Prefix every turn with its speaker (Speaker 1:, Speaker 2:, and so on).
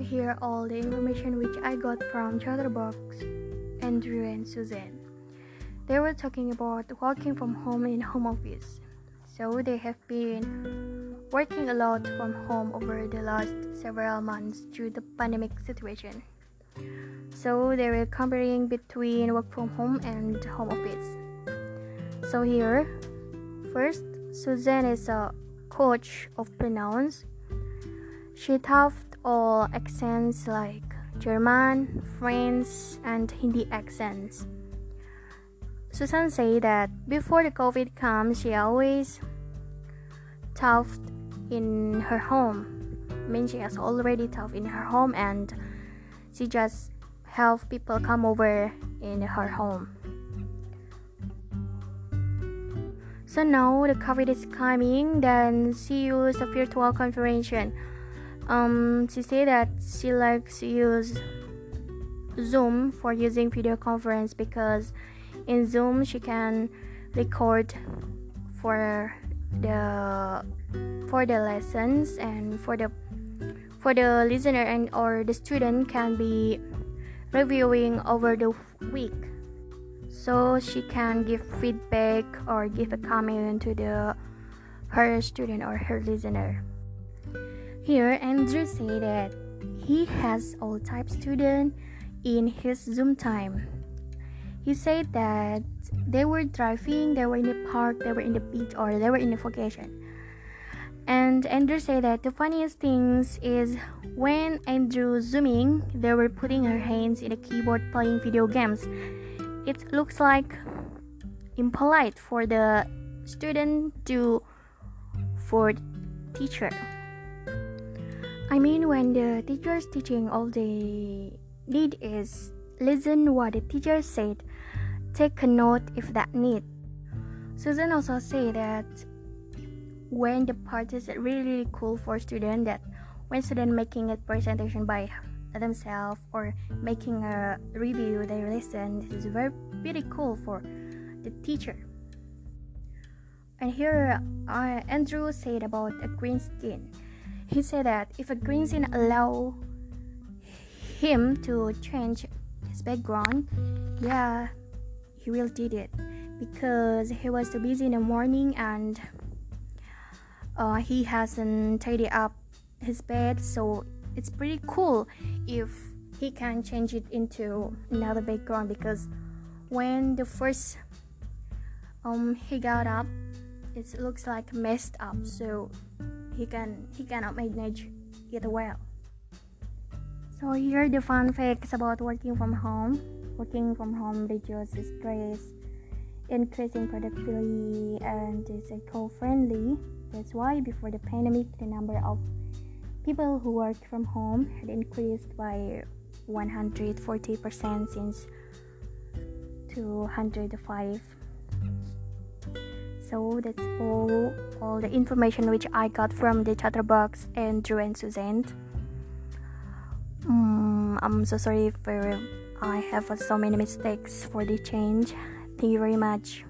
Speaker 1: are all the information which I got from Chatterbox, Andrew, and Suzanne. They were talking about working from home in home office. So they have been working a lot from home over the last several months due to the pandemic situation. So they were comparing between work from home and home office. So here, first, Suzanne is a coach of pronouns. She taught all accents like German, French, and Hindi accents. Susan said that before the COVID comes, she always taught in her home. I mean, she has already taught in her home, and she just help people come over in her home. So now the COVID is coming, then she used a virtual conference um, she said that she likes to use Zoom for using video conference because in Zoom she can record for the for the lessons and for the for the listener and or the student can be reviewing over the week. So she can give feedback or give a comment to the her student or her listener here, Andrew said that he has all type students in his Zoom time. He said that they were driving, they were in the park, they were in the beach, or they were in the vacation. And Andrew said that the funniest things is when Andrew zooming, they were putting her hands in the keyboard playing video games. It looks like impolite for the student to for teacher. I mean, when the teacher's teaching, all they need is listen what the teacher said, take a note if that need. Susan also said that when the part is really, really cool for student that when student making a presentation by themselves or making a review they listen. This is very pretty cool for the teacher. And here uh, andrew said about a green skin he said that if a green scene allow him to change his background, yeah, he will did it because he was too busy in the morning and uh, he hasn't tidied up his bed. So it's pretty cool if he can change it into another background because when the first um he got up, it looks like messed up. So he can he cannot manage it well. So here are the fun facts about working from home. Working from home reduces stress, increasing productivity, and is eco-friendly. That's why before the pandemic, the number of people who work from home had increased by 140% since 205 so that's all all the information which I got from the chatterbox Andrew and Suzanne. Um, I'm so sorry for I have so many mistakes for the change. Thank you very much.